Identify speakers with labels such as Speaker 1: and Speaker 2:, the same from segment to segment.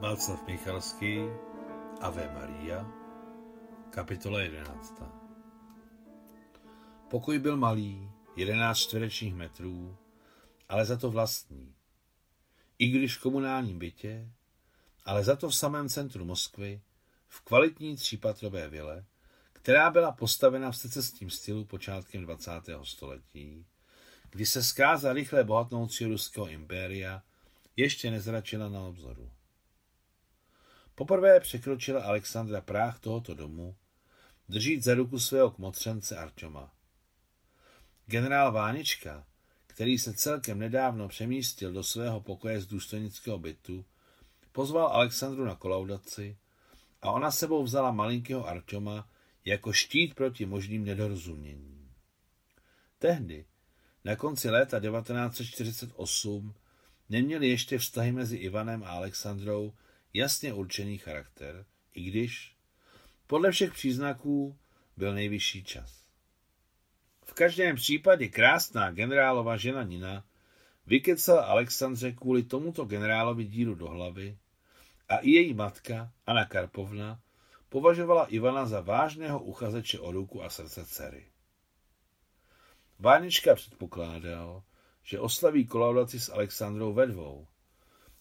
Speaker 1: Václav Michalský, Ave Maria, kapitola 11. Pokoj byl malý, 11 čtverečních metrů, ale za to vlastní. I když v komunálním bytě, ale za to v samém centru Moskvy, v kvalitní třípatrové vile, která byla postavena v secesním stylu počátkem 20. století, kdy se zkáza rychle bohatnoucí ruského impéria ještě nezračila na obzoru. Poprvé překročila Alexandra práh tohoto domu, držít za ruku svého kmotřence Arčoma. Generál Vánička, který se celkem nedávno přemístil do svého pokoje z důstojnického bytu, pozval Alexandru na kolaudaci a ona sebou vzala malinkého Arčoma jako štít proti možným nedorozuměním. Tehdy, na konci léta 1948, neměli ještě vztahy mezi Ivanem a Alexandrou jasně určený charakter, i když podle všech příznaků byl nejvyšší čas. V každém případě krásná generálova žena Nina vykecala Alexandře kvůli tomuto generálovi díru do hlavy a i její matka, Anna Karpovna, považovala Ivana za vážného uchazeče o ruku a srdce dcery. Vánička předpokládal, že oslaví kolaudaci s Alexandrou ve dvou,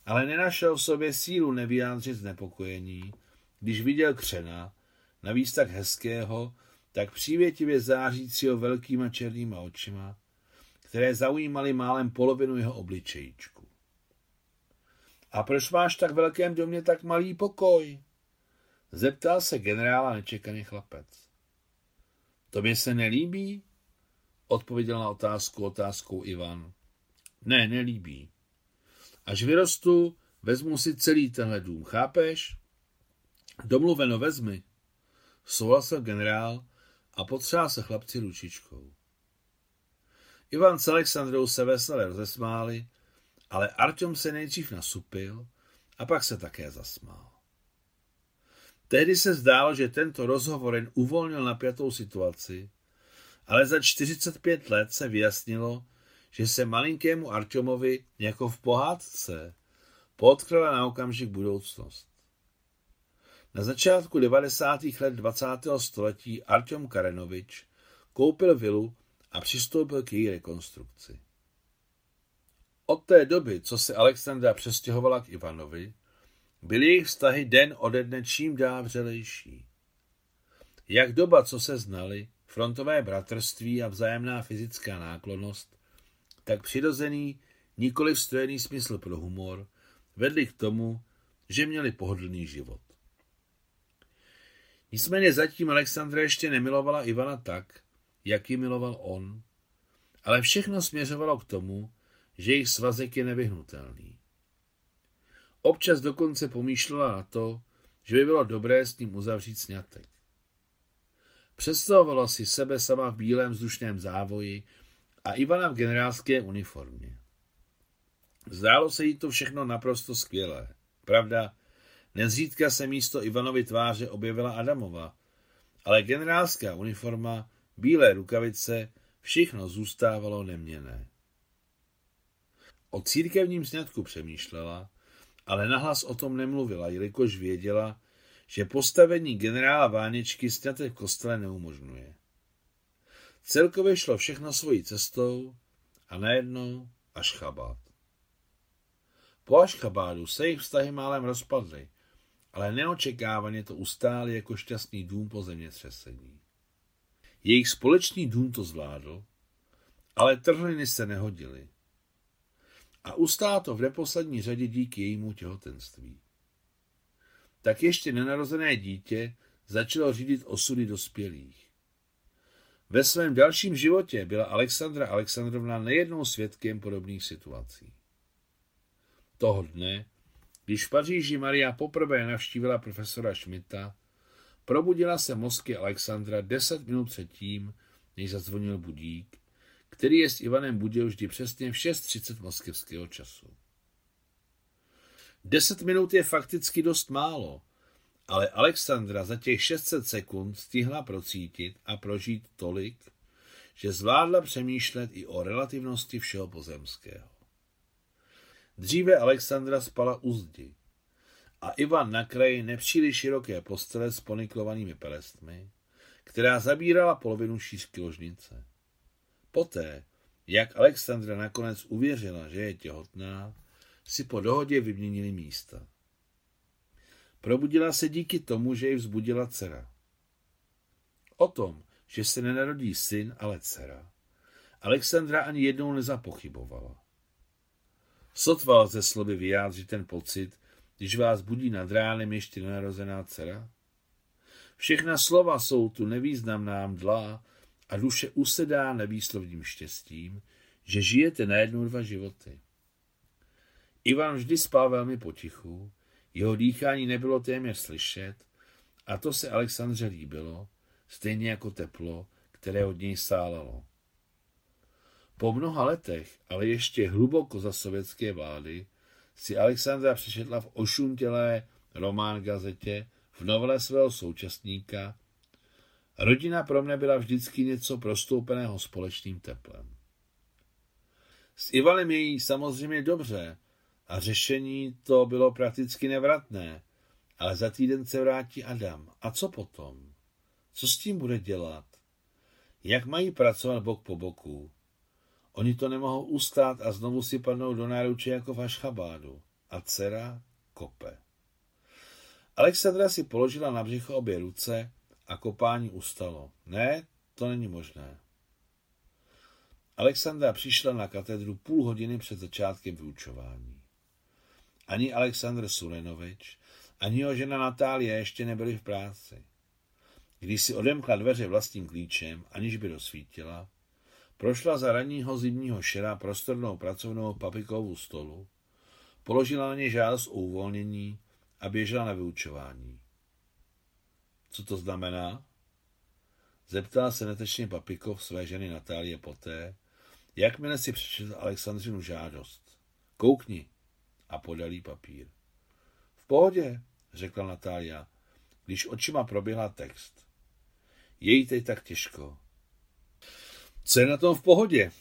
Speaker 1: ale nenašel v sobě sílu nevyjádřit znepokojení, když viděl křena, navíc tak hezkého, tak přívětivě zářícího velkýma černýma očima, které zaujímaly málem polovinu jeho obličejíčku. A proč máš tak velkém domě tak malý pokoj? Zeptal se generála nečekaný chlapec. Tobě se nelíbí? Odpověděl na otázku otázkou Ivan. Ne, nelíbí. Až vyrostu, vezmu si celý tenhle dům, chápeš? Domluveno vezmi. Souhlasil generál a potřeba se chlapci ručičkou. Ivan s Alexandrou se veselé rozesmáli, ale Artyom se nejdřív nasupil a pak se také zasmál. Tehdy se zdálo, že tento rozhovor jen uvolnil napjatou situaci, ale za 45 let se vyjasnilo, že se malinkému Artyomovi jako v pohádce podkryla na okamžik budoucnost. Na začátku 90. let 20. století Artyom Karenovič koupil vilu a přistoupil k její rekonstrukci. Od té doby, co se Alexandra přestěhovala k Ivanovi, byly jejich vztahy den ode dne čím dál vřelejší. Jak doba, co se znali, frontové bratrství a vzájemná fyzická náklonost, tak přirozený, nikoli vstrojený smysl pro humor, vedli k tomu, že měli pohodlný život. Nicméně zatím Alexandra ještě nemilovala Ivana tak, jak ji miloval on, ale všechno směřovalo k tomu, že jejich svazek je nevyhnutelný. Občas dokonce pomýšlela na to, že by bylo dobré s ním uzavřít snětek. Představovala si sebe sama v bílém vzdušném závoji a Ivana v generálské uniformě. Zdálo se jí to všechno naprosto skvělé. Pravda, nezřídka se místo Ivanovy tváře objevila Adamova, ale generálská uniforma, bílé rukavice, všechno zůstávalo neměné. O církevním sňatku přemýšlela, ale nahlas o tom nemluvila, jelikož věděla, že postavení generála Váničky sňatek v kostele neumožňuje. Celkově šlo všechno svojí cestou a najednou až chabát. Po Ašchabádu se jejich vztahy málem rozpadly, ale neočekávaně to ustáli jako šťastný dům po zemětřesení. Jejich společný dům to zvládl, ale trhliny se nehodily. A ustá to v neposlední řadě díky jejímu těhotenství. Tak ještě nenarozené dítě začalo řídit osudy dospělých. Ve svém dalším životě byla Alexandra Alexandrovna nejednou svědkem podobných situací. Toho dne, když v Paříži Maria poprvé navštívila profesora Schmidta, probudila se mozky Alexandra deset minut předtím, než zazvonil budík, který je s Ivanem budil vždy přesně v 6.30 moskevského času. Deset minut je fakticky dost málo, ale Alexandra za těch 600 sekund stihla procítit a prožít tolik, že zvládla přemýšlet i o relativnosti všeho pozemského. Dříve Alexandra spala u zdi a Ivan na kraji nepříliš široké postele s poniklovanými pelestmi, která zabírala polovinu šířky ložnice. Poté, jak Alexandra nakonec uvěřila, že je těhotná, si po dohodě vyměnili místa. Probudila se díky tomu, že ji vzbudila dcera. O tom, že se nenarodí syn, ale dcera, Alexandra ani jednou nezapochybovala. Sotva ze slovy vyjádřit ten pocit, když vás budí nad ránem ještě nenarozená dcera? Všechna slova jsou tu nevýznamná mdla a duše usedá nevýslovným štěstím, že žijete najednou dva životy. Ivan vždy spal velmi potichu, jeho dýchání nebylo téměř slyšet a to se Alexandře líbilo, stejně jako teplo, které od něj sálalo. Po mnoha letech, ale ještě hluboko za sovětské vlády, si Alexandra přečetla v ošuntělé román gazetě v novele svého současníka Rodina pro mne byla vždycky něco prostoupeného společným teplem. S Ivalem je jí samozřejmě dobře a řešení to bylo prakticky nevratné, ale za týden se vrátí Adam. A co potom? Co s tím bude dělat? Jak mají pracovat bok po boku? Oni to nemohou ustát a znovu si padnou do náruče jako v Ašchabádu. A dcera kope. Alexandra si položila na břicho obě ruce a kopání ustalo. Ne, to není možné. Alexandra přišla na katedru půl hodiny před začátkem vyučování. Ani Aleksandr Sulenovič, ani jeho žena Natália ještě nebyli v práci. Když si odemkla dveře vlastním klíčem, aniž by rozsvítila, prošla za ranního zimního šera prostornou pracovnou papikovou stolu, položila na ně žádost o uvolnění a běžela na vyučování. Co to znamená? Zeptala se netečně Papikov své ženy Natálie poté, jakmile si přečetl Alexandřinu žádost. Koukni a podal papír. V pohodě, řekla Natália, když očima proběhla text. Její teď tak těžko. Co je na tom v pohodě?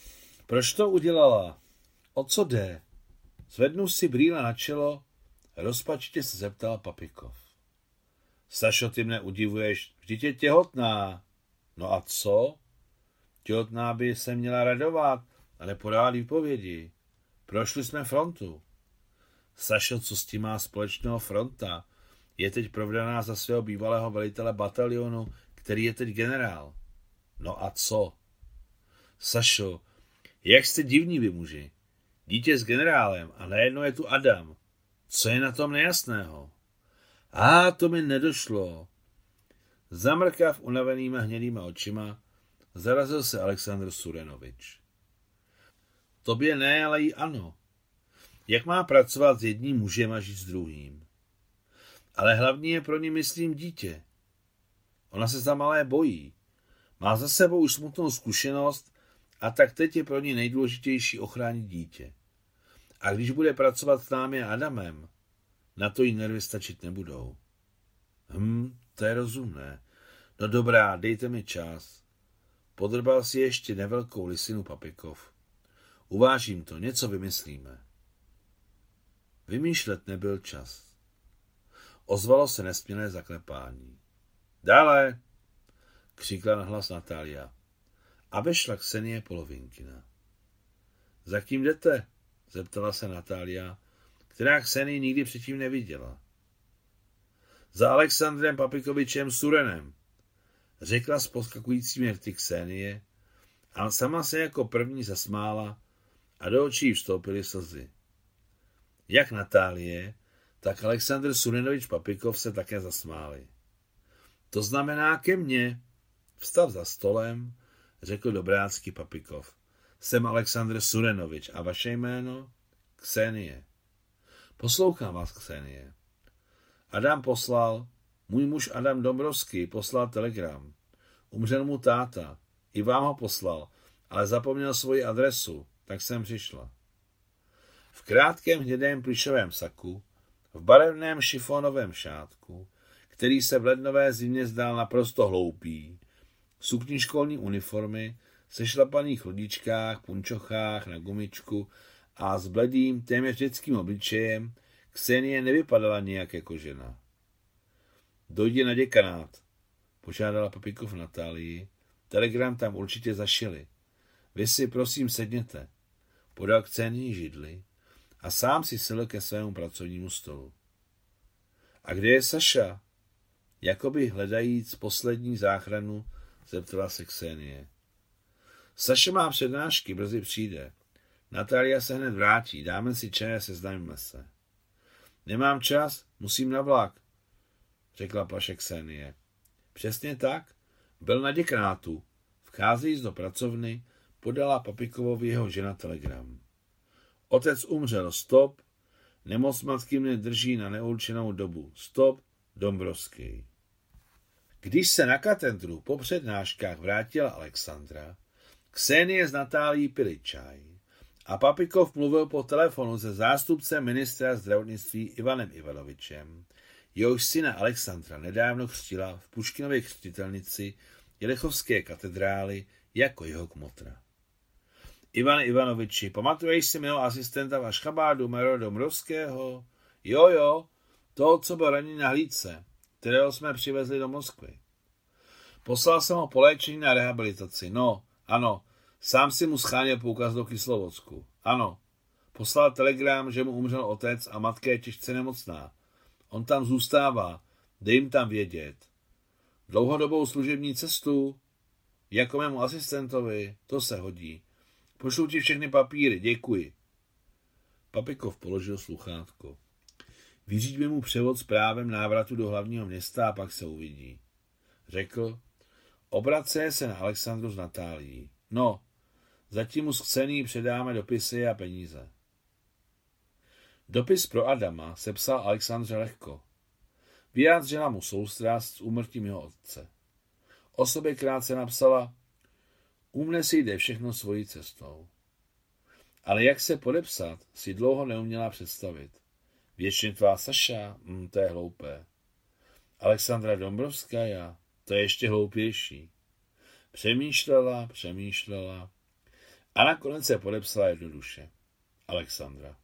Speaker 1: Proč to udělala? O co jde? Zvednu si brýle na čelo, rozpačitě se zeptal Papikov. Sašo, ty mne udivuješ, vždyť je těhotná. No a co? Těhotná by se měla radovat, ale podávat výpovědi. Prošli jsme frontu. Sašo, co s tím má společného fronta? Je teď provdaná za svého bývalého velitele batalionu, který je teď generál. No a co? Sašo, jak jste divní vy muži. Dítě s generálem a najednou je tu Adam. Co je na tom nejasného? A to mi nedošlo. Zamrkav unavenýma hnědýma očima, zarazil se Aleksandr Surenovič. Tobě ne, ale i ano. Jak má pracovat s jedním mužem a žít s druhým? Ale hlavní je pro ně, myslím, dítě. Ona se za malé bojí. Má za sebou už smutnou zkušenost a tak teď je pro ní nejdůležitější ochránit dítě. A když bude pracovat s námi a Adamem, na to jí nervy stačit nebudou. Hm, to je rozumné. No dobrá, dejte mi čas. Podrbal si ještě nevelkou lisinu Papikov. Uvážím to, něco vymyslíme. Vymýšlet nebyl čas. Ozvalo se nesmělé zaklepání. Dále, křikla nahlas Natália. A vešla Ksenie Polovinkina. Za kým jdete? zeptala se Natália, která Kseny nikdy předtím neviděla. Za Alexandrem Papikovičem Surenem, řekla s podskakujícími rty Ksenie a sama se jako první zasmála a do očí vstoupily slzy. Jak Natálie, tak Aleksandr Surenovič Papikov se také zasmáli. To znamená ke mně. Vstav za stolem, řekl dobrácký Papikov. Jsem Aleksandr Surenovič a vaše jméno? Ksenie. Poslouchám vás, Ksenie. Adam poslal, můj muž Adam Dombrovský poslal telegram. Umřel mu táta, i vám ho poslal, ale zapomněl svoji adresu, tak jsem přišla. V krátkém hnědém plišovém saku, v barevném šifonovém šátku, který se v lednové zimě zdál naprosto hloupý, sukni školní uniformy, se šlapaných lodičkách, punčochách na gumičku a s bledým, téměř dětským obličejem Ksenie nevypadala nějak jako žena. Dojdi na děkanát, požádala Papíkov Natálii. Telegram tam určitě zašili. Vy si prosím sedněte. Podal Ksenii židli a sám si sedl ke svému pracovnímu stolu. A kde je Saša? Jakoby hledajíc poslední záchranu, zeptala se Ksenie. Saša má přednášky, brzy přijde. Natália se hned vrátí, dáme si čaj a seznámíme se. Nemám čas, musím na vlak, řekla paše Ksenie. Přesně tak, byl na děknátu. Vcházejíc do pracovny, podala Papikovovi jeho žena telegram. Otec umřel, stop, nemoc matky mě drží na neurčenou dobu, stop, Dombrovský. Když se na katedru po přednáškách vrátila Alexandra, Ksenie z Natálí pili čaj a Papikov mluvil po telefonu se zástupcem ministra zdravotnictví Ivanem Ivanovičem, jehož syna Alexandra nedávno křtila v Puškinově křtitelnici Jelechovské katedrály jako jeho kmotra. Ivan Ivanoviči, pamatuješ si mého asistenta Vašchabádu Mero Domrovského? Jo, jo, toho, co byl raněn na hlídce, kterého jsme přivezli do Moskvy. Poslal jsem ho po léčení na rehabilitaci. No, ano, sám si mu scháněl poukaz do Kyslovodsku. Ano, poslal telegram, že mu umřel otec a matka je těžce nemocná. On tam zůstává, dej jim tam vědět. Dlouhodobou služební cestu, jako mému asistentovi, to se hodí. Pošlu ti všechny papíry, děkuji. Papikov položil sluchátko. Vyřídíme mu převod s právem návratu do hlavního města a pak se uvidí. Řekl, obrace se na Alexandru z Natálií. No, zatím mu z předáme dopisy a peníze. Dopis pro Adama sepsal Alexandře lehko. Vyjádřila mu soustrast s úmrtím jeho otce. O sobě krátce napsala, u mne si jde všechno svojí cestou. Ale jak se podepsat, si dlouho neuměla představit. Věčně tvá Saša, mm, to je hloupé. Alexandra Dombrovská, to je ještě hloupější. Přemýšlela, přemýšlela a nakonec se podepsala jednoduše. Alexandra.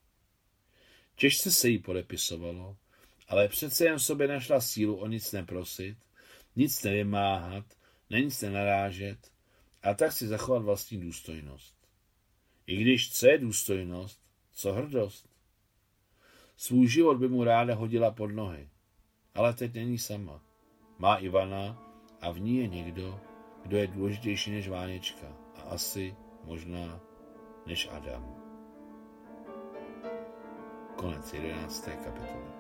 Speaker 1: Těžce se jí podepisovalo, ale přece jen sobě našla sílu o nic neprosit, nic nevymáhat, na nic nenarážet a tak si zachovat vlastní důstojnost. I když co je důstojnost, co hrdost? Svůj život by mu ráda hodila pod nohy, ale teď není sama. Má Ivana a v ní je někdo, kdo je důležitější než Váněčka a asi, možná, než Adam. Konec 11. kapitoly.